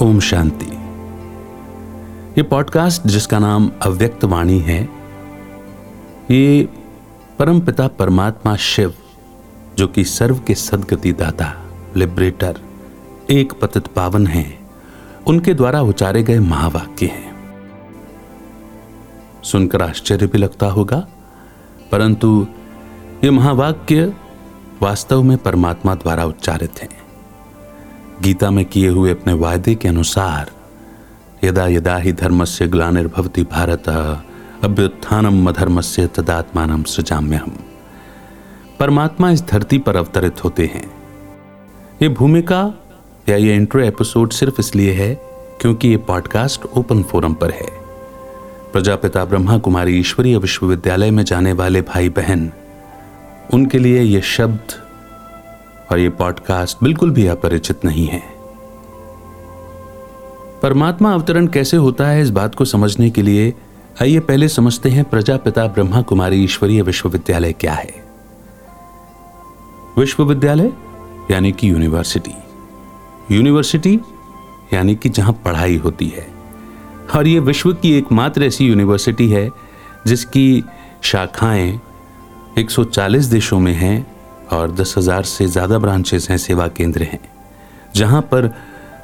ओम शांति। ये पॉडकास्ट जिसका नाम अव्यक्त वाणी है, ये परम पिता परमात्मा शिव, जो कि सर्व के सदगति दाता लिबरेटर एक पतित पावन हैं, उनके द्वारा उचारे गए महावाक्य हैं। सुनकर आश्चर्य भी लगता होगा, परंतु ये महावाक्य वास्तव में परमात्मा द्वारा उच्चारित हैं। गीता में किए हुए अपने वायदे के अनुसार, यदा यदा ही धर्मस्य ग्लानिर्भवति भारत, अभ्युत्थानम अधर्मस्य तदात्मान सृजाम्य हम परमात्मा इस धरती पर अवतरित होते हैं। ये भूमिका या ये इंट्रो एपिसोड सिर्फ़ इसलिए है क्योंकि ये पॉडकास्ट ओपन फोरम पर है। प्रजापिता ब्रह्मा कुमारी ईश्वरीय विश्वविद्यालय में जाने वाले भाई बहन उनके लिए ये शब्द और ये पॉडकास्ट बिल्कुल भी अपरिचित नहीं है। परमात्मा अवतरण कैसे होता है इस बात को समझने के लिए आइए पहले समझते हैं प्रजापिता ब्रह्मा कुमारी ईश्वरीय विश्वविद्यालय क्या है। विश्वविद्यालय, यानी कि यूनिवर्सिटी। यूनिवर्सिटी, यानी कि जहाँ पढ़ाई होती है। और ये विश्व की एकमात्र ऐसी यूनिवर्सिटी है जिसकी शाखाएँ 140 देशों में हैं और दस हज़ार से ज़्यादा ब्रांचेस हैं, सेवा केंद्र हैं, जहाँ पर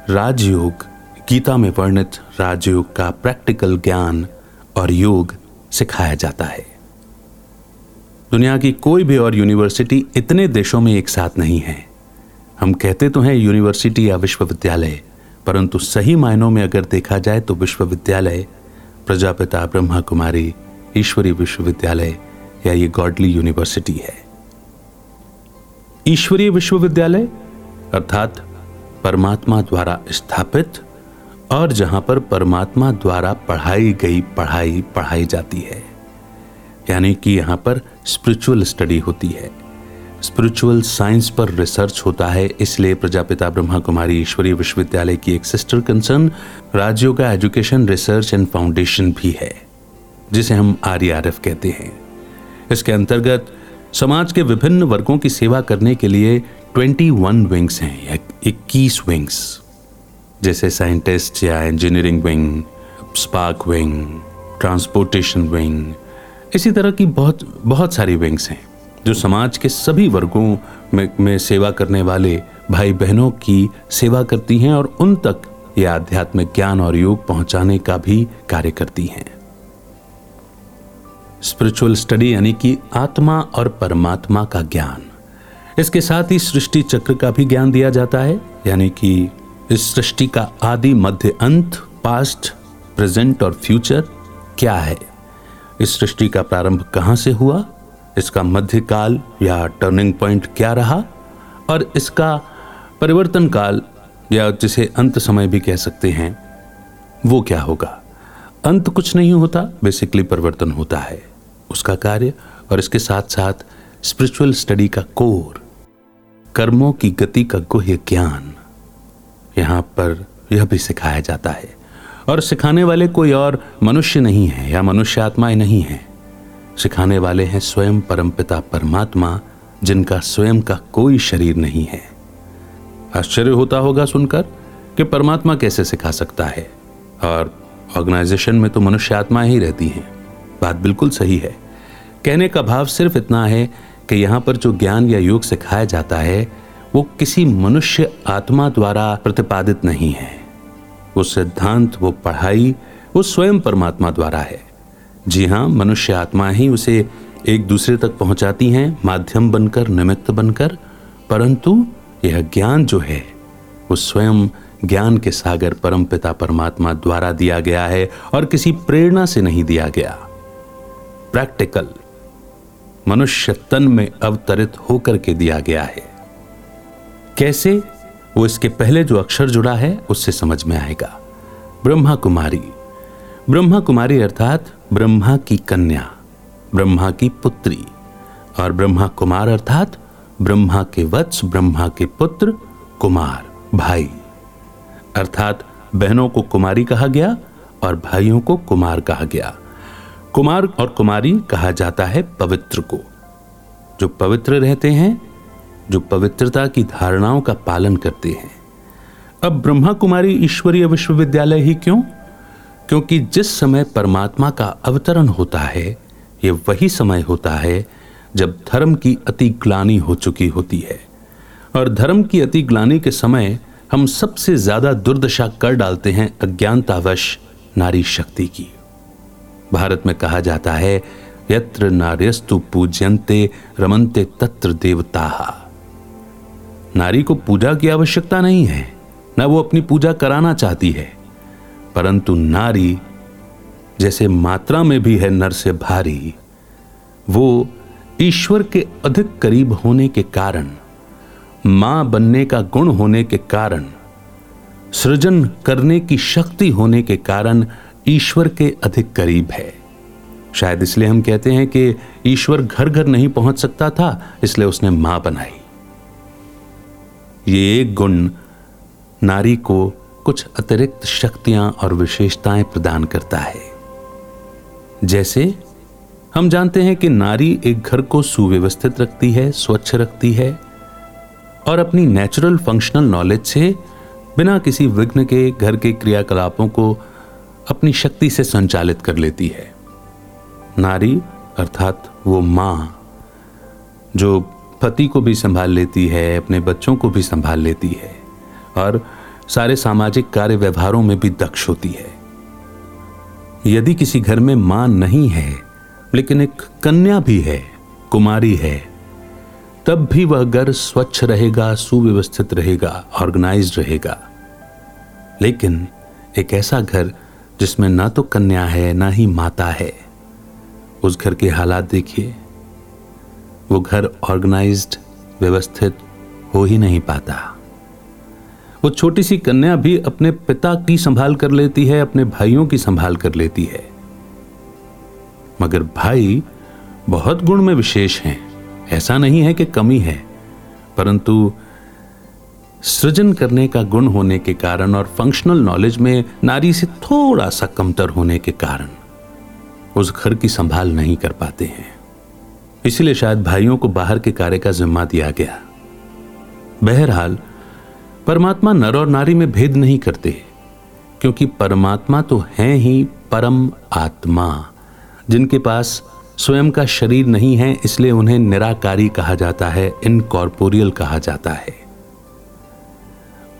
राजयोग, गीता में वर्णित राजयोग का प्रैक्टिकल ज्ञान और योग सिखाया जाता है। दुनिया की कोई भी और यूनिवर्सिटी इतने देशों में एक साथ नहीं है। हम कहते तो हैं यूनिवर्सिटी या विश्वविद्यालय, परंतु सही मायनों में अगर देखा जाए तो विश्वविद्यालय, प्रजापिता ब्रह्मा कुमारी ईश्वरी विश्वविद्यालय या ये गॉडली यूनिवर्सिटी है। ईश्वरीय विश्वविद्यालय, अर्थात परमात्मा द्वारा स्थापित और जहाँ पर परमात्मा द्वारा पढ़ाई गई, पढ़ाई पढ़ाई जाती है। यानी कि यहाँ पर स्पिरिचुअल स्टडी होती है। स्पिरिचुअल साइंस पर रिसर्च होता है, इसलिए प्रजापिता ब्रह्मा कुमारी ईश्वरीय विश्वविद्यालय की एक सिस्टर कंसर्न राज्यों का एजुकेशन रिसर्च एंड फाउंडेशन भी है, जिसे हम आरआरएफ कहते हैं। इसके अंतर्गत समाज के विभिन्न वर्गों की सेवा करने के लिए 21 विंग्स हैं या इक्कीस विंग्स जैसे साइंटिस्ट या engineering wing spark wing transportation wing इसी तरह की बहुत बहुत सारी विंग्स हैं जो समाज के सभी वर्गों में, में सेवा करने वाले भाई बहनों की सेवा करती हैं और उन तक ये आध्यात्मिक ज्ञान और योग पहुँचाने का भी कार्य करती हैं। स्पिरिचुअल स्टडी यानी कि आत्मा और परमात्मा का ज्ञान। इसके साथ ही सृष्टि चक्र का भी ज्ञान दिया जाता है, यानी कि इस सृष्टि का आदि मध्य अंत पास्ट प्रेजेंट और फ्यूचर क्या है? इस सृष्टि का प्रारंभ कहाँ से हुआ? इसका मध्यकाल या टर्निंग पॉइंट क्या रहा? और इसका परिवर्तन काल, या जिसे अंत समय भी कह सकते हैं, वो क्या होगा? अंत कुछ नहीं होता बेसिकली परिवर्तन होता है। उसका कार्य और इसके साथ साथ स्पिरिचुअल स्टडी का कोर, कर्मों की गति का गुह्य ज्ञान। यहाँ पर यह भी सिखाया जाता है। और सिखाने वाले कोई और मनुष्य नहीं है या मनुष्य आत्माएँ नहीं है। सिखाने वाले हैं स्वयं परमपिता परमात्मा, जिनका स्वयं का कोई शरीर नहीं है। आश्चर्य होता होगा सुनकर कि परमात्मा कैसे सिखा सकता है। और ऑर्गेनाइजेशन में तो मनुष्य आत्माएँ ही रहती हैं। बात बिल्कुल सही है। कहने का भाव सिर्फ़ इतना है कि यहाँ पर जो ज्ञान या योग सिखाया जाता है, वो किसी मनुष्य आत्मा द्वारा प्रतिपादित नहीं है। वो सिद्धांत, वो पढ़ाई, वो स्वयं परमात्मा द्वारा है। जी हाँ मनुष्य आत्मा ही उसे एक दूसरे तक पहुंचाती हैं, माध्यम बनकर, निमित्त बनकर, परंतु यह ज्ञान जो है, वो स्वयं ज्ञान के सागर परमपिता परमात्मा द्वारा दिया गया है और किसी प्रेरणा से नहीं दिया गया। प्रैक्टिकल मनुष्य तन में अवतरित होकर के दिया गया है। कैसे? वो इसके पहले जो अक्षर जुड़ा है, उससे समझ में आएगा। ब्रह्मा कुमारी ब्रह्मा कुमारी अर्थात ब्रह्मा की कन्या, ब्रह्मा की पुत्री, और ब्रह्मा कुमार अर्थात ब्रह्मा के वत्स, ब्रह्मा के पुत्र, कुमार, भाई। अर्थात बहनों को कुमारी कहा गया और भाइयों को कुमार कहा गया। कुमार और कुमारी कहा जाता है पवित्र को। जो पवित्र रहते हैं, जो पवित्रता की धारणाओं का पालन करते हैं। अब ब्रह्मा कुमारी ईश्वरीय विश्वविद्यालय ही क्यों? क्योंकि जिस समय परमात्मा का अवतरण होता है, ये वही समय होता है जब धर्म की अति ग्लानी हो चुकी होती है। और धर्म की अति ग्लानी के समय हम सबसे ज़्यादा दुर्दशा कर डालते हैं अज्ञानतावश नारी शक्ति की। भारत में कहा जाता है, यत्र नार्यस्तु पूज्यंते रमनते तत्र देवता। नारी को पूजा की आवश्यकता नहीं है, न वो अपनी पूजा कराना चाहती है। परंतु नारी, जैसे मात्रा में भी है नर से भारी, वो ईश्वर के अधिक करीब होने के कारण, माँ बनने का गुण होने के कारण, सृजन करने की शक्ति होने के कारण ईश्वर के अधिक करीब है। शायद इसलिए हम कहते हैं कि ईश्वर घर घर नहीं पहुँच सकता था, इसलिए उसने माँ बनाई। ये एक गुण नारी को कुछ अतिरिक्त शक्तियाँ और विशेषताएँ प्रदान करता है। जैसे, हम जानते हैं कि नारी एक घर को सुव्यवस्थित रखती है, स्वच्छ रखती है, और अपनी नेचुरल फंक्शनल नॉलेज से बिना किसी विघ्न के घर के क्रियाकलापों को अपनी शक्ति से संचालित कर लेती है। नारी, अर्थात वो माँ, जो पति को भी संभाल लेती है, अपने बच्चों को भी संभाल लेती है, और सारे सामाजिक कार्य व्यवहारों में भी दक्ष होती है। यदि किसी घर में माँ नहीं है, लेकिन एक कन्या भी है, कुमारी है, तब भी वह घर स्वच्छ रहेगा, सुव्यवस्थित रहेगा ऑर्गेनाइज रहेगा। लेकिन एक ऐसा घर जिसमें ना तो कन्या है, ना ही माता है। उस घर के हालात देखिए। वो घर ऑर्गेनाइज्ड, व्यवस्थित हो ही नहीं पाता। वो छोटी सी कन्या भी अपने पिता की संभाल कर लेती है, अपने भाइयों की संभाल कर लेती है। मगर भाई बहुत गुण में विशेष हैं। ऐसा नहीं है कि कमी है, परंतु सृजन करने का गुण होने के कारण और फंक्शनल नॉलेज में नारी से थोड़ा सा कमतर होने के कारण उस घर की संभाल नहीं कर पाते हैं। इसलिए शायद भाइयों को बाहर के कार्य का जिम्मा दिया गया। बहरहाल, परमात्मा नर और नारी में भेद नहीं करते, क्योंकि परमात्मा तो है ही परम आत्मा, जिनके पास स्वयं का शरीर नहीं है, इसलिए उन्हें निराकारी कहा जाता है इनकॉर्पोरियल कहा जाता है।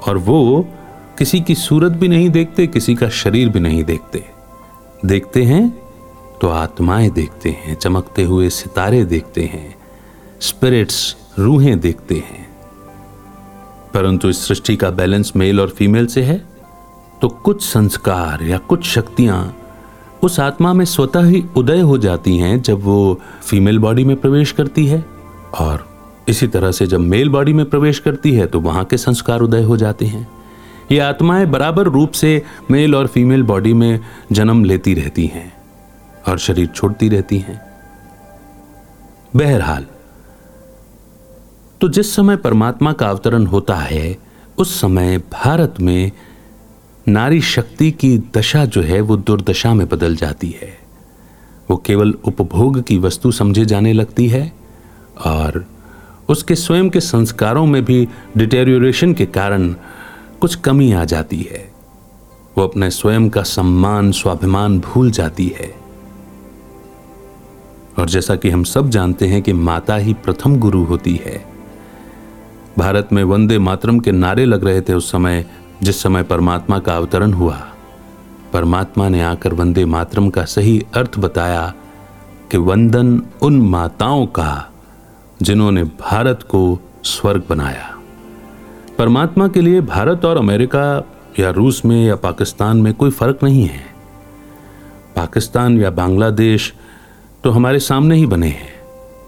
और वो किसी की सूरत भी नहीं देखते, किसी का शरीर भी नहीं देखते। देखते हैं तो आत्माएँ देखते हैं, चमकते हुए सितारे देखते हैं स्पिरिट्स रूहें देखते हैं। परंतु इस सृष्टि का बैलेंस मेल और फीमेल से है तो कुछ संस्कार या कुछ शक्तियाँ उस आत्मा में स्वतः ही उदय हो जाती हैं जब वो फीमेल बॉडी में प्रवेश करती है और इसी तरह से जब मेल बॉडी में प्रवेश करती है तो वहाँ के संस्कार उदय हो जाते हैं। ये आत्माएँ बराबर रूप से मेल और फीमेल बॉडी में जन्म लेती रहती हैं और शरीर छोड़ती रहती हैं। बहरहाल तो जिस समय परमात्मा का अवतरण होता है, उस समय भारत में नारी शक्ति की दशा जो है, वो दुर्दशा में बदल जाती है। वो केवल उपभोग की वस्तु समझे जाने लगती है और उसके स्वयं के संस्कारों में भी डिटेरियोरेशन के कारण कुछ कमी आ जाती है। वो अपने स्वयं का सम्मान, स्वाभिमान भूल जाती है। और जैसा कि हम सब जानते हैं कि माता ही प्रथम गुरु होती है। भारत में वंदे मातरम के नारे लग रहे थे उस समय, जिस समय परमात्मा का अवतरण हुआ। परमात्मा ने आकर वंदे मातरम का सही अर्थ बताया कि वंदन उन माताओं का जिन्होंने भारत को स्वर्ग बनाया। परमात्मा के लिए भारत और अमेरिका या रूस में या पाकिस्तान में कोई फ़र्क नहीं है। पाकिस्तान या बांग्लादेश तो हमारे सामने ही बने हैं,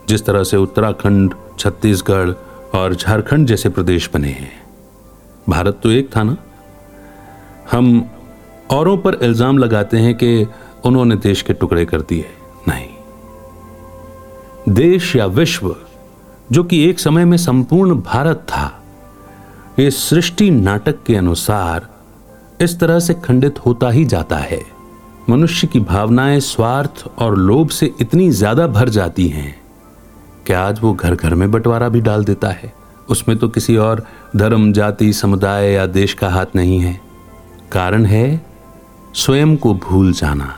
जिस तरह से उत्तराखंड, छत्तीसगढ़ और झारखंड जैसे प्रदेश बने हैं। भारत तो एक था ना? हम औरों पर इल्ज़ाम लगाते हैं कि उन्होंने देश के टुकड़े कर दिए। नहीं। देश या विश्व जो कि एक समय में संपूर्ण भारत था। ये सृष्टि नाटक के अनुसार इस तरह से खंडित होता ही जाता है। मनुष्य की भावनाएँ स्वार्थ और लोभ से इतनी ज़्यादा भर जाती हैं। कि आज वो घर घर में बंटवारा भी डाल देता है? उसमें तो किसी और धर्म, जाति, समुदाय या देश का हाथ नहीं है। कारण है स्वयं को भूल जाना।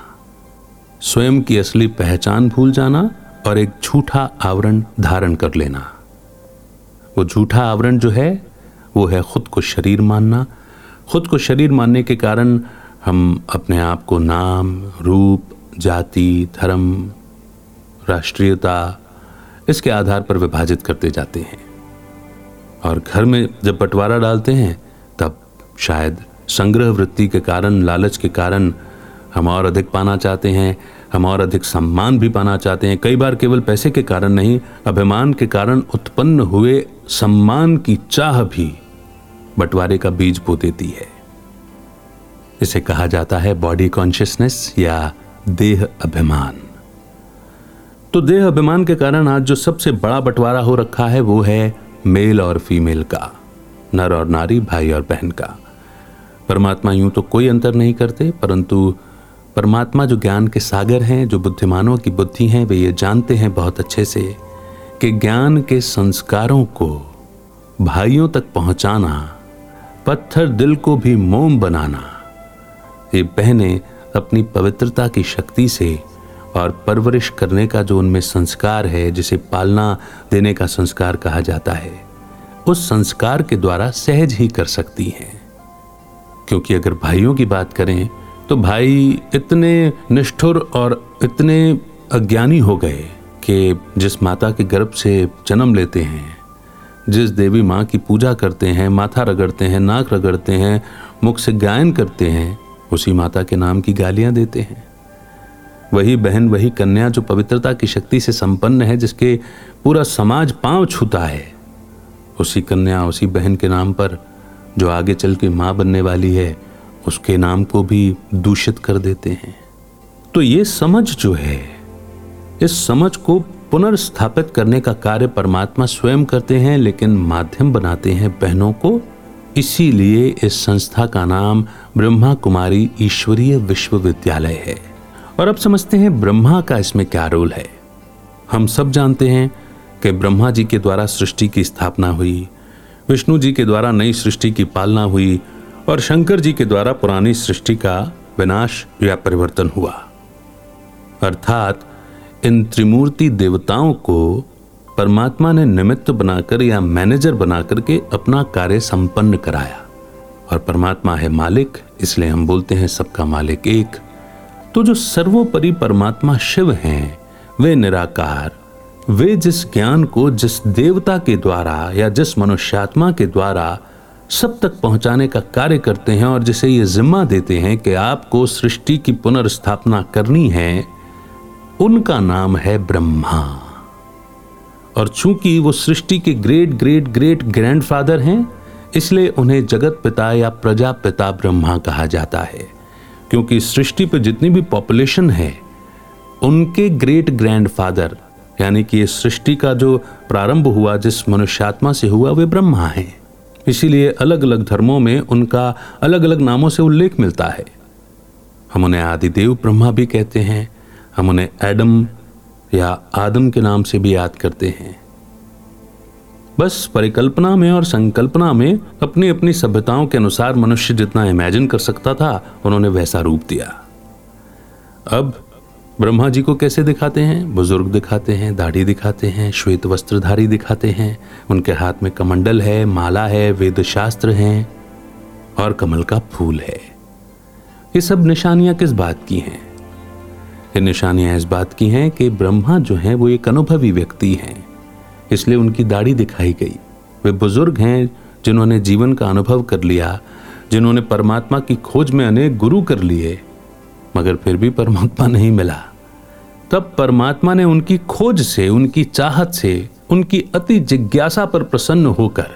स्वयं की असली पहचान भूल जाना और एक झूठा आवरण धारण कर लेना। वो झूठा आवरण जो है, वो है खुद को शरीर मानना। खुद को शरीर मानने के कारण हम अपने आप को नाम, रूप, जाति, धर्म, राष्ट्रीयता, इसके आधार पर विभाजित करते जाते हैं। और घर में जब बंटवारा डालते हैं, तब शायद संग्रह वृत्ति के कारण, लालच के कारण हम और अधिक पाना चाहते हैं। हम और अधिक सम्मान भी पाना चाहते हैं। कई बार केवल पैसे के कारण नहीं, अभिमान के कारण उत्पन्न हुए सम्मान की चाह भी बंटवारे का बीज बो देती है। इसे कहा जाता है बॉडी कॉन्शियसनेस या देह अभिमान। तो देह अभिमान के कारण आज जो सबसे बड़ा बंटवारा हो रखा है वो है मेल और फीमेल का, नर और नारी, भाई और बहन का। परमात्मा यूँ तो कोई अंतर नहीं करते, परंतु परमात्मा जो ज्ञान के सागर हैं, जो बुद्धिमानों की बुद्धि हैं, वे ये जानते हैं बहुत अच्छे से कि ज्ञान के संस्कारों को भाइयों तक पहुंचाना, पत्थर दिल को भी मोम बनाना, ये बहनें अपनी पवित्रता की शक्ति से और परवरिश करने का जो उनमें संस्कार है, जिसे पालना देने का संस्कार कहा जाता है, उस संस्कार के द्वारा सहज ही कर सकती हैं। क्योंकि अगर भाइयों की बात करें तो भाई इतने निष्ठुर और इतने अज्ञानी हो गए कि जिस माता के गर्भ से जन्म लेते हैं, जिस देवी माँ की पूजा करते हैं, माथा रगड़ते हैं, नाक रगड़ते हैं, मुख से गायन करते हैं, उसी माता के नाम की गालियाँ देते हैं। वही बहन, वही कन्या जो पवित्रता की शक्ति से संपन्न है, जिसके पूरा समाज पाँव छूता है, उसी कन्या, उसी बहन के नाम पर जो आगे चल के माँ बनने वाली है उसके नाम को भी दूषित कर देते हैं। तो ये समझ जो है, इस समझ को पुनर्स्थापित करने का कार्य परमात्मा स्वयं करते हैं, लेकिन माध्यम बनाते हैं बहनों को। इसीलिए इस संस्था का नाम ब्रह्मा कुमारी ईश्वरीय विश्वविद्यालय है। और अब समझते हैं ब्रह्मा का इसमें क्या रोल है। हम सब जानते हैं कि ब्रह्मा जी के द्वारा सृष्टि की स्थापना हुई, विष्णु जी के द्वारा नई सृष्टि की पालना हुई और शंकर जी के द्वारा पुरानी सृष्टि का विनाश या परिवर्तन हुआ। अर्थात, इन त्रिमूर्ति देवताओं को परमात्मा ने निमित्त बनाकर या मैनेजर बनाकर के अपना कार्य संपन्न कराया। और परमात्मा है मालिक, इसलिए हम बोलते हैं सबका मालिक एक। तो जो सर्वोपरि परमात्मा शिव हैं, वे निराकार। वे जिस ज्ञान को जिस देवता के द्वारा या जिस मनुष्यात्मा के द्वारा सब तक पहुँचाने का कार्य करते हैं और जिसे ये जिम्मा देते हैं कि आपको सृष्टि की पुनर्स्थापना करनी है, उनका नाम है ब्रह्मा। और चूँकि वो सृष्टि के ग्रेट ग्रेट ग्रेट ग्रैंडफादर हैं, इसलिए उन्हें जगत पिता या प्रजापिता ब्रह्मा कहा जाता है। क्योंकि सृष्टि पर जितनी भी पॉपुलेशन है, उनके ग्रेट ग्रैंडफादर यानी कि सृष्टि का जो प्रारंभ हुआ, जिस मनुष्यात्मा से हुआ, वे ब्रह्मा हैं। इसीलिए अलग अलग धर्मों में उनका अलग अलग नामों से उल्लेख मिलता है। हम उन्हें आदिदेव ब्रह्मा भी कहते हैं, हम उन्हें एडम या आदम के नाम से भी याद करते हैं। बस परिकल्पना में और संकल्पना में अपनी अपनी सभ्यताओं के अनुसार मनुष्य जितना इमेजिन कर सकता था, उन्होंने वैसा रूप दिया। अब ब्रह्मा जी को कैसे दिखाते हैं? बुज़ुर्ग दिखाते हैं, दाढ़ी दिखाते हैं, श्वेत वस्त्रधारी दिखाते हैं। उनके हाथ में कमंडल है, माला है, वेद शास्त्र हैं और कमल का फूल है। ये सब निशानियाँ किस बात की हैं? ये निशानियाँ इस बात की हैं कि ब्रह्मा जो हैं, वो एक अनुभवी व्यक्ति हैं। इसलिए उनकी दाढ़ी दिखाई गई। वे बुज़ुर्ग हैं, जिन्होंने जीवन का अनुभव कर लिया, जिन्होंने परमात्मा की खोज में अनेक गुरु कर लिए। मगर फिर भी परमात्मा नहीं मिला। तब परमात्मा ने उनकी खोज से, उनकी चाहत से, उनकी अति जिज्ञासा पर प्रसन्न होकर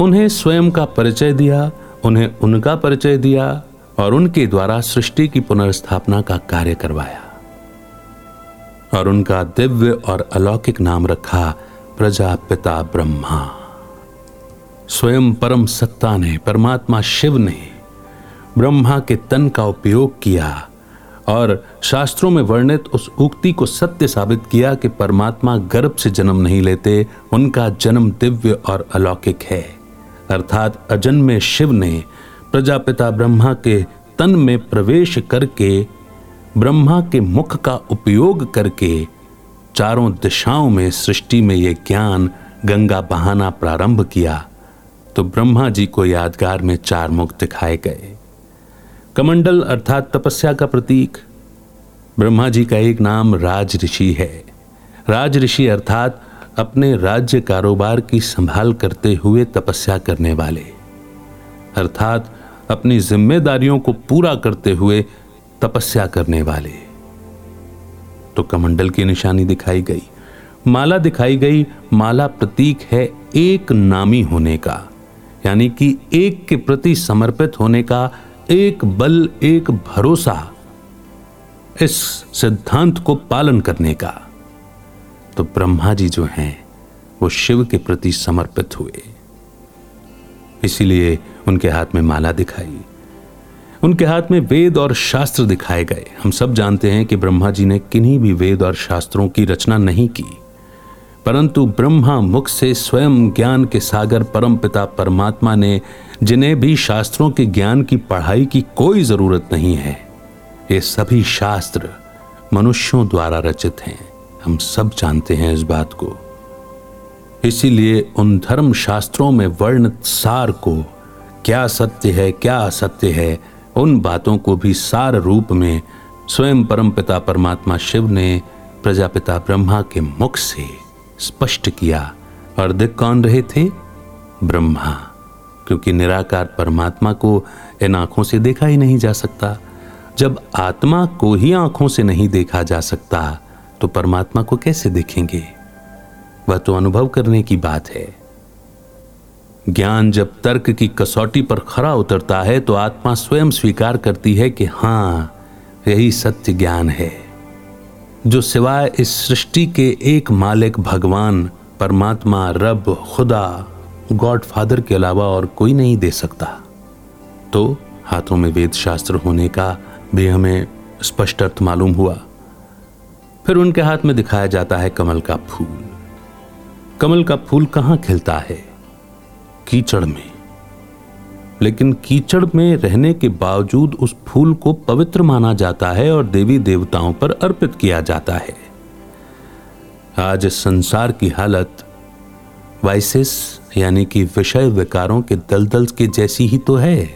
उन्हें स्वयं का परिचय दिया, उन्हें उनका परिचय दिया और उनके द्वारा सृष्टि की पुनर्स्थापना का कार्य करवाया और उनका दिव्य और अलौकिक नाम रखा प्रजापिता ब्रह्मा। स्वयं परम सत्ता ने, परमात्मा शिव ने ब्रह्मा के तन का उपयोग किया और शास्त्रों में वर्णित उस उक्ति को सत्य साबित किया कि परमात्मा गर्भ से जन्म नहीं लेते, उनका जन्म दिव्य और अलौकिक है। अर्थात अजन्मे शिव ने प्रजापिता ब्रह्मा के तन में प्रवेश करके, ब्रह्मा के मुख का उपयोग करके चारों दिशाओं में सृष्टि में यह ज्ञान गंगा बहाना प्रारंभ किया तो ब्रह्मा जी को यादगार में चार मुख दिखाए गए। कमंडल अर्थात तपस्या का प्रतीक। ब्रह्मा जी का एक नाम राज ऋषि है। राज ऋषि अर्थात अपने राज्य कारोबार की संभाल करते हुए तपस्या करने वाले। अर्थात अपनी जिम्मेदारियों को पूरा करते हुए तपस्या करने वाले। तो कमंडल की निशानी दिखाई गई। माला दिखाई गई। माला प्रतीक है एक नामी होने का, यानी कि एक के प्रति समर्पित होने का एक बल, एक भरोसा इस सिद्धांत को पालन करने का। तो ब्रह्मा जी जो हैं, वो शिव के प्रति समर्पित हुए। इसीलिए उनके हाथ में माला दिखाई। उनके हाथ में वेद और शास्त्र दिखाए गए। हम सब जानते हैं कि ब्रह्मा जी ने किन्हीं भी वेद और शास्त्रों की रचना नहीं की। परंतु ब्रह्मा मुख से स्वयं ज्ञान के सागर परम पिता परमात्मा ने जिन्हें भी शास्त्रों के ज्ञान की पढ़ाई की कोई ज़रूरत नहीं है, ये सभी शास्त्र मनुष्यों द्वारा रचित हैं। हम सब जानते हैं इस बात को। इसीलिए उन धर्म शास्त्रों में वर्णित सार को, क्या सत्य है, क्या असत्य है, उन बातों को भी सार रूप में स्वयं परम पिता परमात्मा शिव ने प्रजापिता ब्रह्मा के मुख से स्पष्ट किया। और दिख कौन रहे थे? ब्रह्मा। क्योंकि निराकार परमात्मा को इन आँखों से देखा ही नहीं जा सकता। जब आत्मा को ही आँखों से नहीं देखा जा सकता तो परमात्मा को कैसे देखेंगे? वह तो अनुभव करने की बात है। ज्ञान जब तर्क की कसौटी पर खरा उतरता है तो आत्मा स्वयं स्वीकार करती है कि हाँ, यही सत्य ज्ञान है। जो सिवाय इस सृष्टि के एक मालिक भगवान, परमात्मा, रब, खुदा गॉड फादर के अलावा और कोई नहीं दे सकता। तो हाथों में वेद शास्त्र होने का भी हमें स्पष्ट अर्थ मालूम हुआ। फिर उनके हाथ में दिखाया जाता है कमल का फूल। कमल का फूल कहाँ खिलता है? कीचड़ में। लेकिन कीचड़ में रहने के बावजूद उस फूल को पवित्र माना जाता है और देवी देवताओं पर अर्पित किया जाता है। आज संसार की हालत वाइसिस यानी कि विषय विकारों के दलदल के जैसी ही तो है।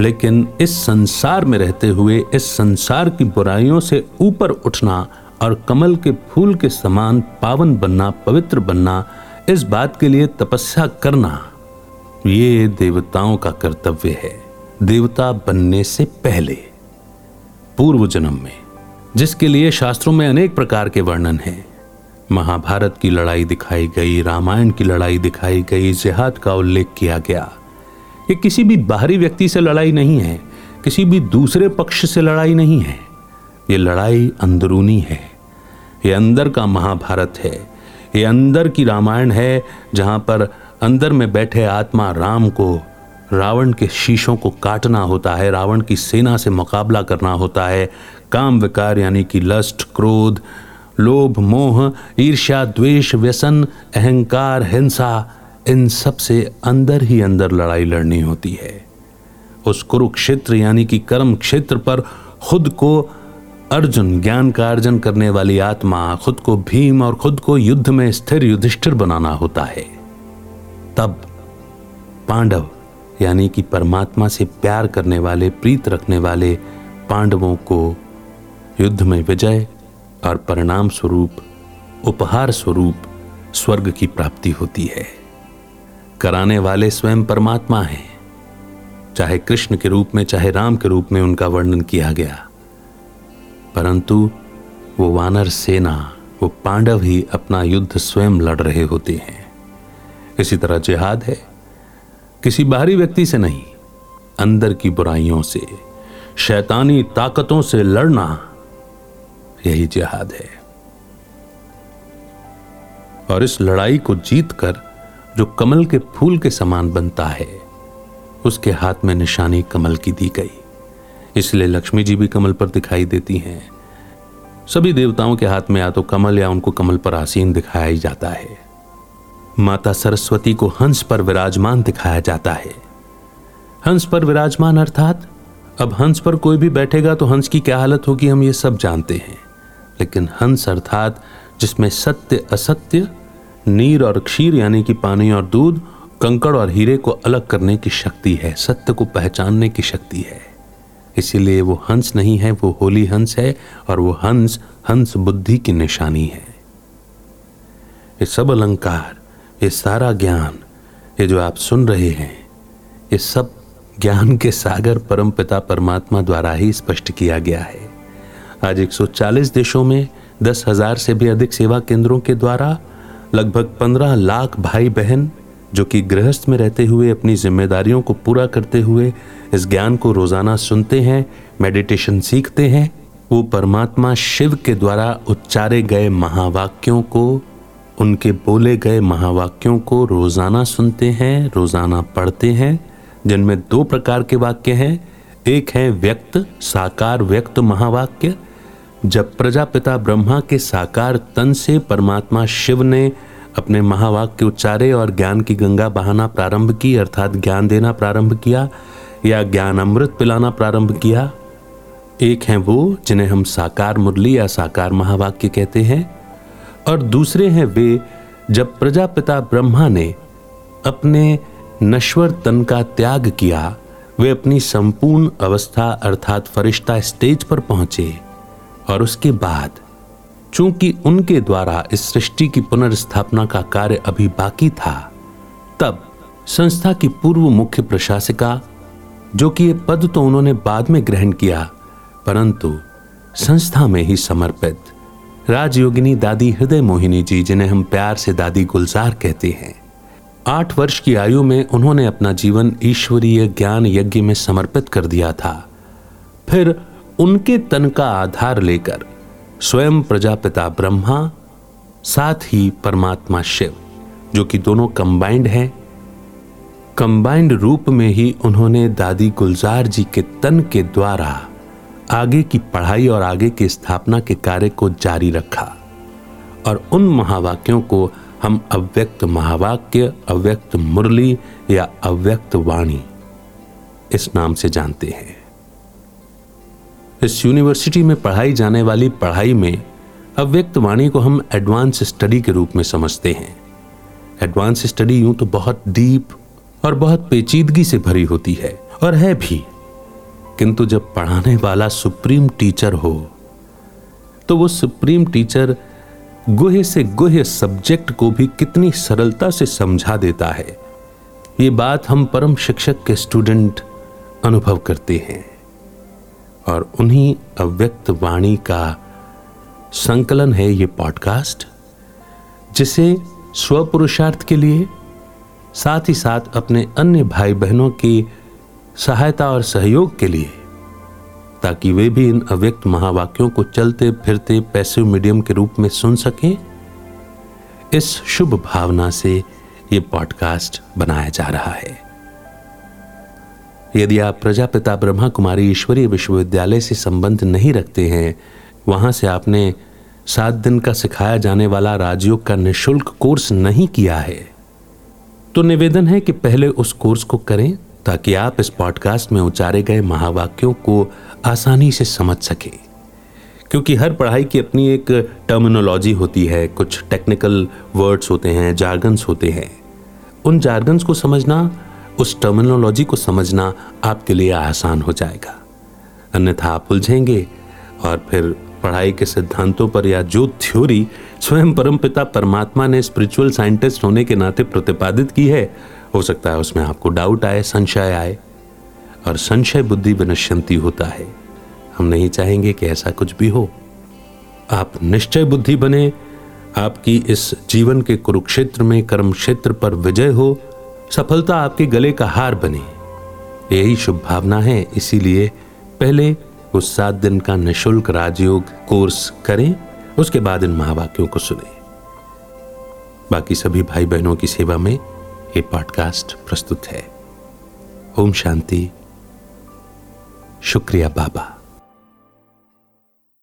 लेकिन इस संसार में रहते हुए, इस संसार की बुराइयों से ऊपर उठना और कमल के फूल के समान पावन बनना, पवित्र बनना, इस बात के लिए तपस्या करना, ये देवताओं का कर्तव्य है। देवता बनने से पहले पूर्व जन्म में, जिसके लिए शास्त्रों में अनेक प्रकार के वर्णन हैं। महाभारत की लड़ाई दिखाई गई, रामायण की लड़ाई दिखाई गई, जिहाद का उल्लेख किया गया। ये किसी भी बाहरी व्यक्ति से लड़ाई नहीं है, किसी भी दूसरे पक्ष से लड़ाई नहीं है। ये लड़ाई अंदरूनी है। ये अंदर का महाभारत है। ये अंदर की रामायण है, जहाँ पर अंदर में बैठे आत्मा राम को, रावण के शीशों को काटना होता है, रावण की सेना से मुकाबला करना होता है। काम विकार यानी कि लस्ट, क्रोध लोभ, मोह, ईर्ष्या, द्वेष, व्यसन, अहंकार, हिंसा, इन सबसे अंदर ही अंदर लड़ाई लड़नी होती है। उस कुरुक्षेत्र यानी कि कर्म क्षेत्र पर खुद को अर्जुन, ज्ञान का अर्जन करने वाली आत्मा खुद को भीम और खुद को युद्ध में स्थिर युधिष्ठिर बनाना होता है। तब पांडव यानी कि परमात्मा से प्यार करने वाले, प्रीत रखने वाले पांडवों को युद्ध में विजय और परिणाम स्वरूप उपहार स्वरूप स्वर्ग की प्राप्ति होती है। कराने वाले स्वयं परमात्मा हैं। चाहे कृष्ण के रूप में, चाहे राम के रूप में उनका वर्णन किया गया। परंतु वो वानर सेना, वो पांडव ही अपना युद्ध स्वयं लड़ रहे होते हैं। इसी तरह जिहाद है। किसी बाहरी व्यक्ति से नहीं, अंदर की बुराइयों से, शैतानी ताकतों से लड़ना यही जिहाद है। और इस लड़ाई को जीतकर जो कमल के फूल के समान बनता है, उसके हाथ में निशानी कमल की दी गई। इसलिए लक्ष्मी जी भी कमल पर दिखाई देती हैं। सभी देवताओं के हाथ में या तो कमल या उनको कमल पर आसीन दिखाया ही जाता है। माता सरस्वती को हंस पर विराजमान दिखाया जाता है। हंस पर विराजमान अर्थात, अब हंस पर कोई भी बैठेगा तो हंस की क्या हालत होगी हम ये सब जानते हैं। लेकिन हंस अर्थात जिसमें सत्य, असत्य, नीर और क्षीर यानी कि पानी और दूध, कंकड़ और हीरे को अलग करने की शक्ति है, सत्य को पहचानने की शक्ति है। इसीलिए वो हंस नहीं है, वो होली हंस है और वो हंस हंस बुद्धि की निशानी है। ये सब अलंकार, ये सारा ज्ञान, ये जो आप सुन रहे हैं, ये सब ज्ञान के सागर परम पिता परमात्मा द्वारा ही स्पष्ट किया गया है। आज 140 देशों में दस हज़ार से भी अधिक सेवा केंद्रों के द्वारा लगभग पंद्रह लाख भाई बहन, जो कि गृहस्थ में रहते हुए अपनी जिम्मेदारियों को पूरा करते हुए इस ज्ञान को रोज़ाना सुनते हैं, मेडिटेशन सीखते हैं, वो परमात्मा शिव के द्वारा उच्चारे गए महावाक्यों को, उनके बोले गए महावाक्यों को रोज़ाना सुनते हैं, रोज़ाना पढ़ते हैं, जिनमें दो प्रकार के वाक्य हैं। एक है व्यक्त, साकार व्यक्त महावाक्य जब प्रजापिता ब्रह्मा के साकार तन से परमात्मा शिव ने अपने महावाक्य उच्चारे और ज्ञान की गंगा बहाना प्रारंभ की, अर्थात ज्ञान देना प्रारंभ किया या ज्ञान अमृत पिलाना प्रारंभ किया, एक हैं वो जिन्हें हम साकार मुरली या साकार महावाक्य कहते हैं, और दूसरे हैं वे जब प्रजापिता ब्रह्मा ने अपने नश्वर तन का त्याग किया, वे अपनी संपूर्ण अवस्था, अर्थात फरिश्ता स्टेज पर पहुँचे। और उसके बाद, चूँकि उनके द्वारा इस सृष्टि की पुनर्स्थापना का कार्य अभी बाकी था, तब संस्था की पूर्व मुख्य प्रशासिका, जो कि ये पद तो उन्होंने बाद में ग्रहण किया, परंतु संस्था में ही समर्पित राजयोगिनी दादी हृदय मोहिनी जी, जिन्हें हम प्यार से दादी गुलजार कहते हैं, आठ वर्ष की आयु में उन्होंने अपना जीवन ईश्वरीय ज्ञान यज्ञ में समर्पित कर दिया था। फिर उनके तन का आधार लेकर स्वयं प्रजापिता ब्रह्मा, साथ ही परमात्मा शिव, जो कि दोनों कंबाइंड हैं। कंबाइंड रूप में ही उन्होंने दादी गुलजार जी के तन के द्वारा आगे की पढ़ाई और आगे की स्थापना के कार्य को जारी रखा। और उन महावाक्यों को हम अव्यक्त महावाक्य, अव्यक्त मुरली या अव्यक्त वाणी इस नाम से जानते हैं। इस यूनिवर्सिटी में पढ़ाई जाने वाली पढ़ाई में अव्यक्त वाणी को हम एडवांस स्टडी के रूप में समझते हैं। एडवांस स्टडी यूँ तो बहुत डीप और बहुत पेचीदगी से भरी होती है, और है भी। किंतु जब पढ़ाने वाला सुप्रीम टीचर हो तो वो सुप्रीम टीचर गुहे से गुहे सब्जेक्ट को भी कितनी सरलता से समझा देता है। ये बात हम परम शिक्षक के स्टूडेंट अनुभव करते हैं। और उन्हीं अव्यक्त वाणी का संकलन है ये पॉडकास्ट जिसे स्वपुरुषार्थ के लिए, साथ ही साथ अपने अन्य भाई बहनों की सहायता और सहयोग के लिए, ताकि वे भी इन अव्यक्त महावाक्यों को चलते, फिरते, पैसिव मीडियम के रूप में सुन सकें। इस शुभ भावना से ये पॉडकास्ट बनाया जा रहा है। यदि आप प्रजापिता ब्रह्मा कुमारी ईश्वरीय विश्वविद्यालय से संबंध नहीं रखते हैं, वहाँ से आपने सात दिन का सिखाया जाने वाला राजयोग का निशुल्क कोर्स नहीं किया है। तो निवेदन है कि पहले उस कोर्स को करें, ताकि आप इस पॉडकास्ट में उचारे गए महावाक्यों को आसानी से समझ सकें। क्योंकि हर पढ़ाई की अपनी एक टर्मिनोलॉजी होती है, कुछ टेक्निकल वर्ड्स होते हैं जार्गन्स होते हैं। उन जार्गन्स को समझना उस टर्मिनोलॉजी को समझना आपके लिए आसान हो जाएगा। अन्यथा आप उलझेंगे और फिर पढ़ाई के सिद्धांतों पर या जो थ्योरी स्वयं परमपिता परमात्मा ने स्पिरिचुअल साइंटिस्ट होने के नाते प्रतिपादित की है, हो सकता है उसमें आपको डाउट आए, संशय आए और संशय बुद्धि विनश्यंती होता है। हम नहीं चाहेंगे कि ऐसा कुछ भी हो। आप निश्चय बुद्धि बने, आपकी इस जीवन के कुरुक्षेत्र में कर्म क्षेत्र पर विजय हो सफलता आपके गले का हार बने। यही शुभ भावना है, इसीलिए पहले उस सात दिन का निशुल्क राजयोग कोर्स करें, उसके बाद इन महावाक्यों को सुने। बाकी सभी भाई बहनों की सेवा में ये पॉडकास्ट प्रस्तुत है। ओम शांति। शुक्रिया बाबा।